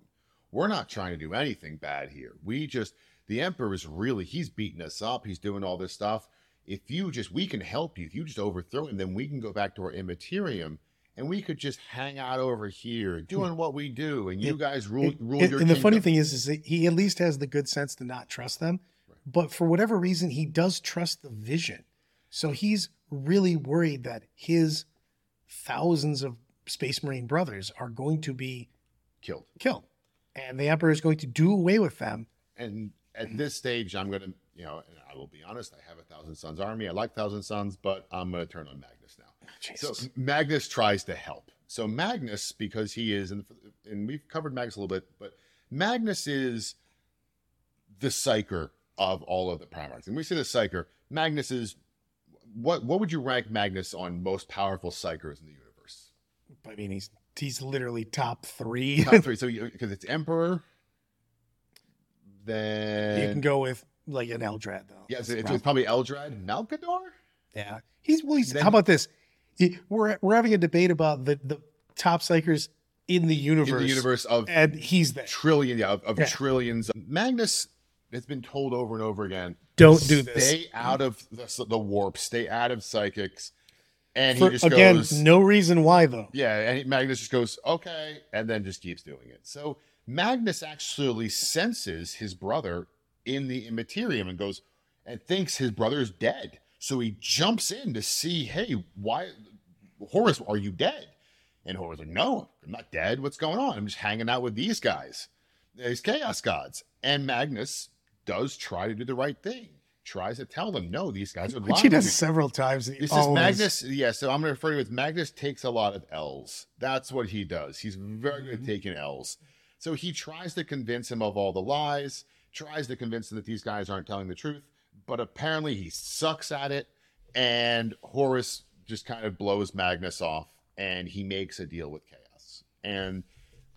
We're not trying to do anything bad here. We just the Emperor is really he's beating us up, he's doing all this stuff. If you just we can help you, if you just overthrow him, then we can go back to our immaterium and we could just hang out over here doing what we do, and you It- guys rule rule and, your and the funny thing is, is that he at least has the good sense to not trust them. But for whatever reason, he does trust the vision. So he's really worried that his thousands of Space Marine brothers are going to be killed. killed. And the Emperor is going to do away with them. and at this stage, I'm gonna, you know, and I will be honest. I have a Thousand Sons army. I like Thousand Sons, but I'm gonna turn on Magnus now. Oh, Jesus. So Magnus tries to help. So Magnus, because he is, and, and we've covered Magnus a little bit, but Magnus is the psyker of all of the primarchs. And we say the psyker. Magnus is what? What would you rank Magnus on most powerful psykers in the universe? I mean, he's he's literally top three. Top three. So because it's Emperor, then you can go with like an Eldrad though. Yes, That's it's, prob- it's probably Eldrad, Malkador. yeah. He's well. He's, Then- how about this? He- we're we're having a debate about the the top psykers in the universe. In the universe of and he's there. trillion, yeah, of, of Yeah. trillions. Magnus has been told over and over again. Don't do this. Stay out of the, the warp. Stay out of psychics. And For- he just again, goes, no reason why though. yeah. And Magnus just goes, okay, and then just keeps doing it. So Magnus actually senses his brother in the Immaterium and goes and thinks his brother is dead. So he jumps in to see, hey, why, Horus, are you dead? And Horus like, no, I'm not dead. What's going on? I'm just hanging out with these guys, these chaos gods. And Magnus does try to do the right thing. Tries to tell them, no, these guys are Which lying. he does you." several times. This is Magnus. Yeah, so I'm going to refer to it as Magnus takes a lot of L's. That's what he does. He's very good at mm-hmm. taking L's. So he tries to convince him of all the lies, tries to convince him that these guys aren't telling the truth, but apparently he sucks at it. And Horus just kind of blows Magnus off and he makes a deal with Chaos. And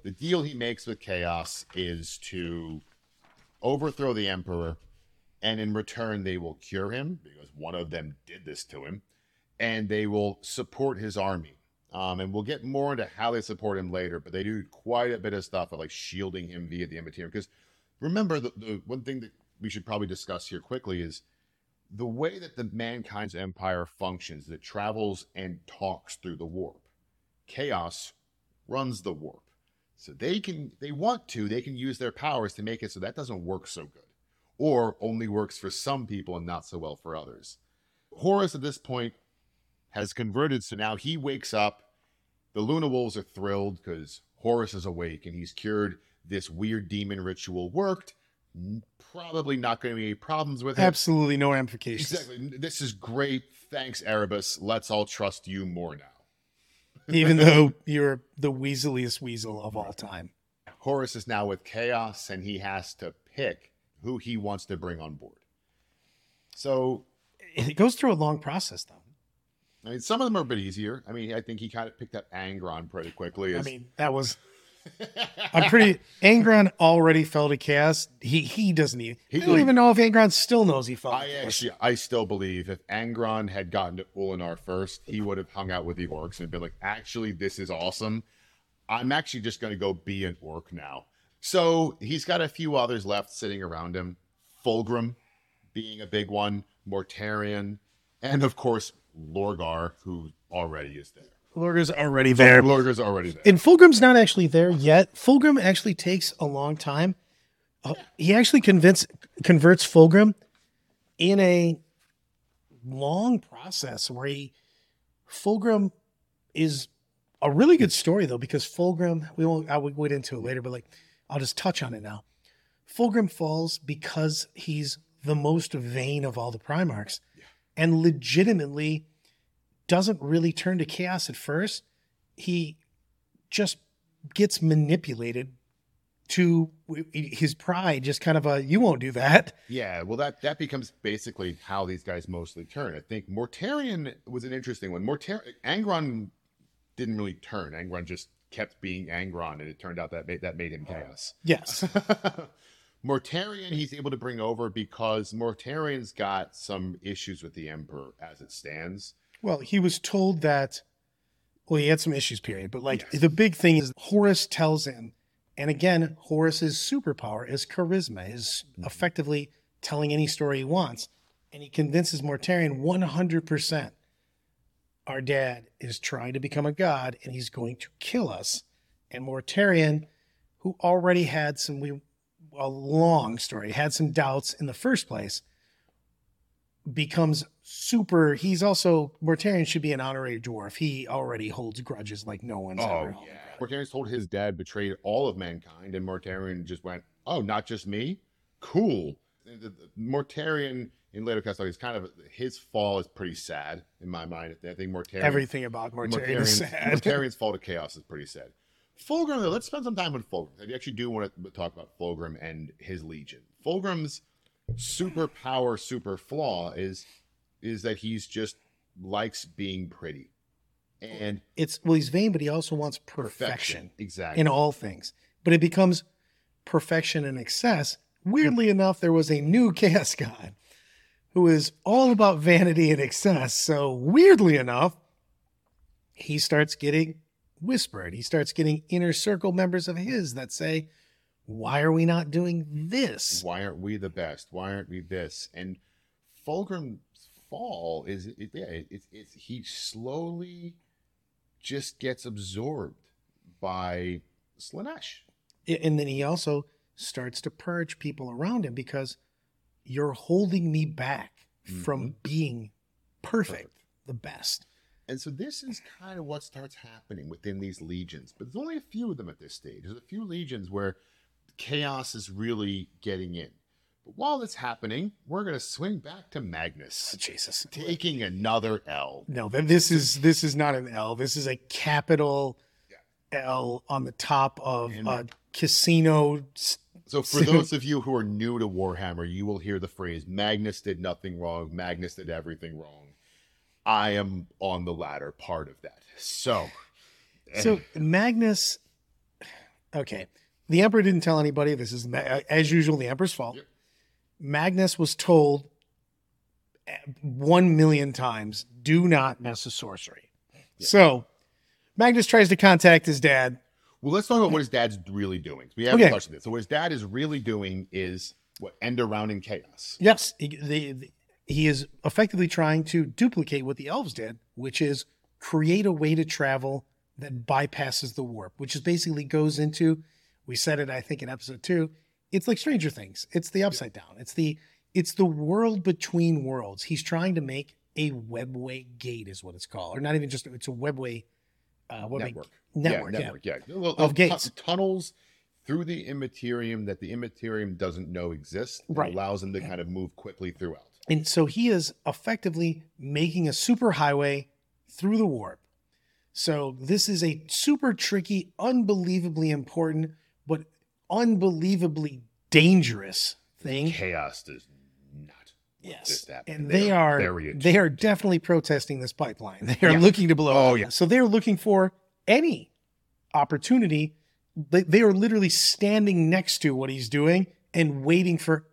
the deal he makes with Chaos is to overthrow the Emperor, and in return, they will cure him because one of them did this to him, and they will support his army. Um, and we'll get more into how they support him later, but they do quite a bit of stuff of like shielding him via the Immaterium. Because remember, the, the one thing that we should probably discuss here quickly is the way that the mankind's empire functions, that travels and talks through the warp. Chaos runs the warp. So they can, they want to, they can use their powers to make it so that doesn't work so good, or only works for some people and not so well for others. Horus at this point has converted, so now he wakes up. The Luna Wolves are thrilled because Horus is awake and he's cured this weird demon ritual worked. Probably not going to be any problems with it. Absolutely no ramifications. Exactly. This is great. Thanks, Erebus. Let's all trust you more now. Even though you're the weaseliest weasel of all time. Horus is now with Chaos and he has to pick who he wants to bring on board. So, It goes through a long process, though. I mean, some of them are a bit easier. I mean, I think he kind of picked up Angron pretty quickly. I mean, that was. I'm pretty. Angron already fell to chaos. He he doesn't even. He I don't even know if Angron still knows he fell. I actually, I still believe if Angron had gotten to Ullanor first, he would have hung out with the orcs and been like, actually, this is awesome. I'm actually just going to go be an orc now. So he's got a few others left sitting around him. Fulgrim being a big one, Mortarion, and of course, Lorgar, who already is there. Lorgar's already there. Lorgar's already there. And Fulgrim's not actually there yet. Fulgrim actually takes a long time. Uh, he actually convince, converts Fulgrim in a long process where he Fulgrim is a really good story though because Fulgrim we won't I will get into it later but like I'll just touch on it now. Fulgrim falls because he's the most vain of all the Primarchs and legitimately doesn't really turn to chaos at first. He just gets manipulated to his pride, just kind of a, you won't do that. Yeah, well, that that becomes basically how these guys mostly turn. I think Mortarion was an interesting one. Mortarion Angron didn't really turn. Angron just kept being Angron, and it turned out that made, that made him chaos. Yes. Mortarion he's able to bring over because Mortarion's got some issues with the Emperor as it stands. Well, he was told that, well, he had some issues, period. But like Yes. the big thing is Horus tells him, and again, Horus's superpower is charisma, is mm-hmm. effectively telling any story he wants. And he convinces Mortarion 100% our dad is trying to become a god and he's going to kill us. And Mortarion, who already had some, we, a long story, had some doubts in the first place, becomes super. He's also Mortarion should be an honorary dwarf. He already holds grudges like no one's oh, ever. held. Mortarion's told his dad betrayed all of mankind, and Mortarion just went, "Oh, not just me? Cool." And the- the- Mortarion in later Castle is kind of his fall is pretty sad in my mind. I think Mortarion Everything about Mortarion is sad. Mortarion's fall to chaos is pretty sad. Fulgrim, though, let's spend some time on Fulgrim. I actually do want to talk about Fulgrim and his legion. Fulgrim's superpower, super flaw is is that he's just likes being pretty, and It's well, he's vain, but he also wants perfection. perfection Exactly. in all things. But it becomes perfection in excess. Weirdly enough, there was a new chaos god who is all about vanity and excess. So weirdly enough, he starts getting whispered. He starts getting inner circle members of his that say, "Why are we not doing this?" Why aren't we the best? Why aren't we this? And Fulgrim's fall is it, yeah, it, it's it's he slowly just gets absorbed by Slaanesh. And then he also starts to purge people around him because you're holding me back mm-hmm. from being perfect, Perfect. the best. And so this is kind of what starts happening within these legions. But there's only a few of them at this stage. There's a few legions where chaos is really getting in. But while that's happening, we're going to swing back to Magnus, oh, Jesus. taking another L. No, th- this is this is not an L. This is a capital L on the top of And- a casino. So for those of you who are new to Warhammer, you will hear the phrase Magnus did nothing wrong, Magnus did everything wrong. I am on the latter part of that. So eh. So Magnus, okay, the Emperor didn't tell anybody. This is as usual the Emperor's fault. Yep. Magnus was told one million times, "Do not mess with sorcery." So Magnus tries to contact his dad. Well, let's talk about what his dad's really doing. We haven't Okay. touched on this. So, what his dad is really doing is what end around in chaos. Yes, he, the, the- he is effectively trying to duplicate what the elves did, which is create a way to travel that bypasses the warp, which is basically goes into. We said it, I think, in episode two. It's like Stranger Things. It's the upside down. It's the it's the world between worlds. He's trying to make a webway gate, is what it's called, or not even just. It's a webway uh, what network. Network, yeah, yeah. network, yeah. Little- Of little gates. tunnels through the immaterium that the immaterium doesn't know exists. Right. allows them to kind of move quickly throughout. And so he is effectively making a super highway through the warp. So this is a super tricky, unbelievably important, unbelievably dangerous thing. Chaos does not. Yes. that. And They they are are they are definitely protesting this pipeline. They are Yeah. looking to blow Oh, yeah. So they're looking for any opportunity. They, they are literally standing next to what he's doing and waiting for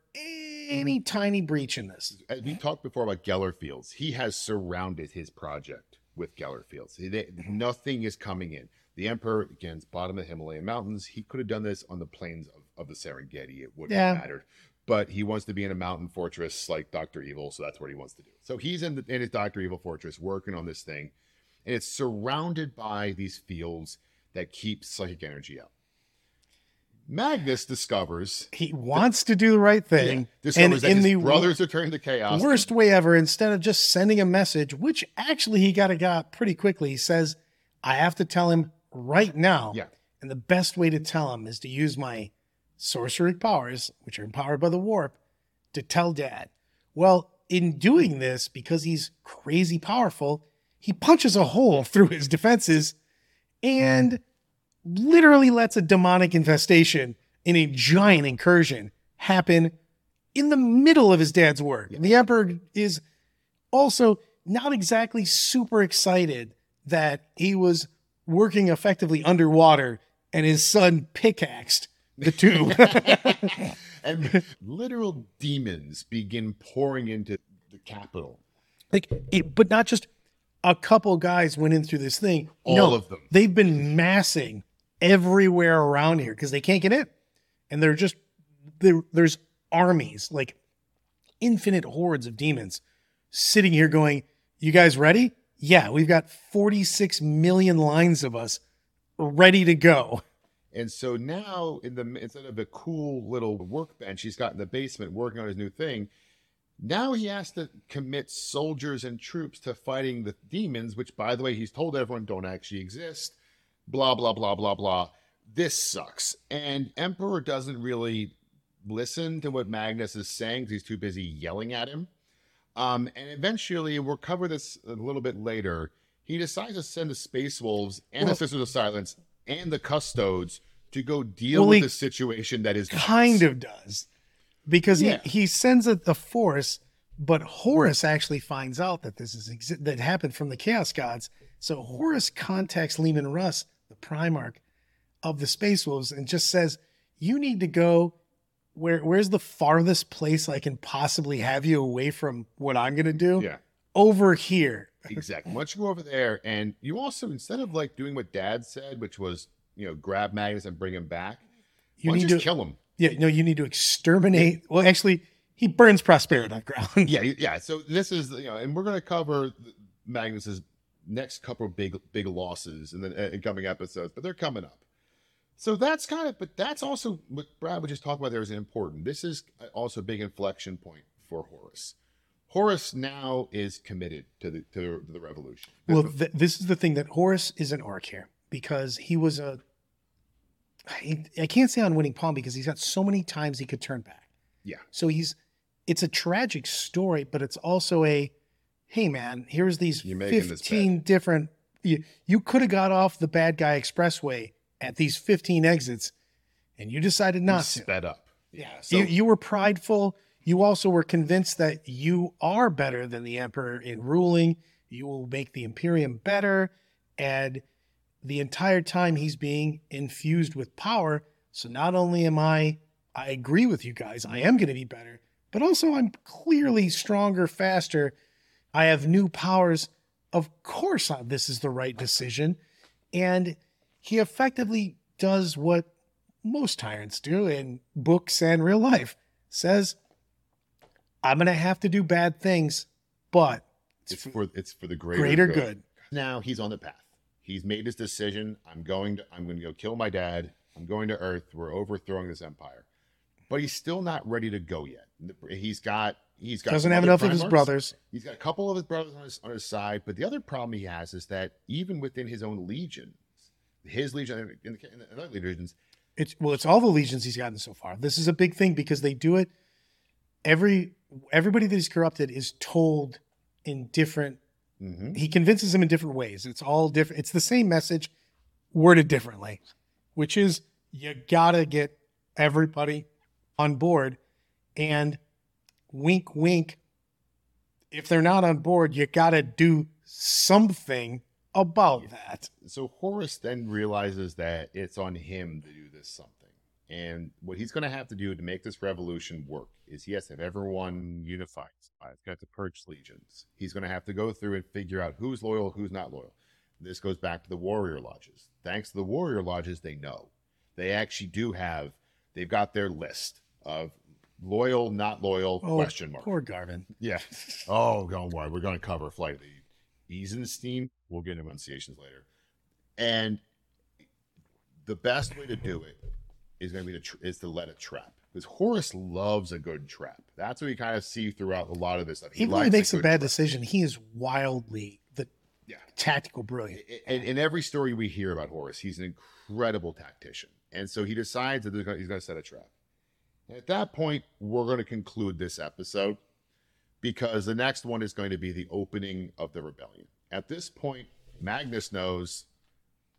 any tiny breach in this. As we talked before about Geller Fields, he has surrounded his project with Geller Fields. They- nothing is coming in. The Emperor, again, bottom of the Himalayan mountains. He could have done this on the plains of, of the Serengeti. It wouldn't Yeah. have mattered. But he wants to be in a mountain fortress like Dr. Evil, so that's what he wants to do. So he's in, the, in his Dr. Evil fortress working on this thing. And it's surrounded by these fields that keep psychic energy out. Magnus discovers He wants to do the right thing. and discovers that in his the brothers are turning to chaos. worst way ever, instead of just sending a message, which actually he got a got pretty quickly, he says, I have to tell him right now. Yeah. And the best way to tell him is to use my sorcery powers, which are empowered by the warp, to tell dad. Well, in doing this, because he's crazy powerful, he punches a hole through his defenses and literally lets a demonic infestation in a giant incursion happen in the middle of his dad's work. The emperor is also not exactly super excited that he was working effectively underwater and his son pickaxed the tube. and literal demons begin pouring into the capital. like it, but not just a couple guys went in through this thing. All No, of them. They've been massing everywhere around here because they can't get in, and they're just there. There's armies, like infinite hordes of demons, sitting here going, "You guys ready? Yeah, we've got 46 million lines of us ready to go." And so now, in the instead of a cool little workbench he's got in the basement working on his new thing, now he has to commit soldiers and troops to fighting the demons, which, by the way, he's told everyone don't actually exist. Blah blah blah blah blah. This sucks, and Emperor doesn't really listen to what Magnus is saying because he's too busy yelling at him. Um, and eventually, we'll cover this a little bit later. He decides to send the Space Wolves and Well- the Sisters of Silence and the Custodes to go deal Well, with the situation that is kind of does because Yeah. he, he sends it the force but horus actually finds out that this is exi- that happened from the chaos gods so horus contacts Leman Russ the primarch of the space wolves and just says you need to go where where's the farthest place i can possibly have you away from what i'm going to do Yeah, over here exactly. Why don't you go over there and you also instead of like doing what Dad said, which was you know grab Magnus and bring him back, you need to kill him? yeah no you need to exterminate well actually he burns prosperity on ground Yeah, yeah. So this is you know, and we're going to cover Magnus's next couple of big big losses in the in coming episodes, but they're coming up. So that's kind of, but that's also what Brad was just talking about. There is important. This is also a big inflection point for Horus. Horus now is committed to the to the revolution. Well, th- this is the thing that Horus is an orc here because he was a. I, I can't say on winning palm because he's got so many times he could turn back. Yeah. So he's, it's a tragic story, but it's also a, hey man, here's these You're making this fifteen different. You you could have got off the bad guy expressway at these fifteen exits, and you decided not to. sped up. Yeah. So- you, you were prideful. You also were convinced that you are better than the emperor in ruling. You will make the Imperium better. And the entire time he's being infused with power. So not only am I, I agree with you guys, I am going to be better, but also I'm clearly stronger, faster. I have new powers. Of course, this is the right decision. And he effectively does what most tyrants do in books and real life says, I'm going to have to do bad things, but It's for it's for the greater, greater good. Now he's on the path. He's made his decision. I'm going to I'm going to go kill my dad. I'm going to Earth. We're overthrowing this empire. But he's still not ready to go yet. He's got He's got Doesn't have enough of his Primarchs. brothers. He's got a couple of his brothers on his on his side, but the other problem he has is that even within his own legions, his legion and the, and the other legions, It's well, it's all the legions he's gotten so far. This is a big thing because they do it. Every everybody that he's corrupted is told in different. Mhm. He convinces them in different ways. It's all different. It's the same message, worded differently, which is you gotta get everybody on board, and wink, wink. If they're not on board, you gotta do something about that. so Horus then realizes that it's on him to do this something. And what he's going to have to do to make this revolution work is he has to have everyone unified. He's got to purge legions. He's going to have to go through and figure out who's loyal, who's not loyal. This goes back to the warrior lodges. Thanks to the warrior lodges, they know. They actually do have, they've got their list of loyal, not loyal, oh, question mark. Poor Garviel. Yeah. Oh, don't worry. We're going to cover Flight of the Eisenstein. We'll get into enunciations later. And the best way to do it is going to be to tr- is to let it trap because Horus loves a good trap. That's what we kind of see throughout a lot of this stuff. He really likes makes a good bad trap. decision. He is wildly the Yeah. tactical brilliant. In, in every story we hear about Horus, he's an incredible tactician, and so he decides that gonna- he's going to set a trap. And at that point, we're going to conclude this episode because the next one is going to be the opening of the rebellion. At this point, Magnus knows,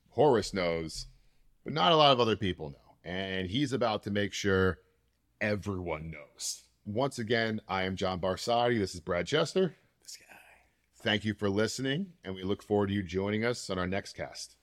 Horus knows, but not a lot of other people know, and he's about to make sure everyone knows. Once again, I am John Barsati. This is Brad Chester. This guy. Thank you for listening, and we look forward to you joining us on our next cast.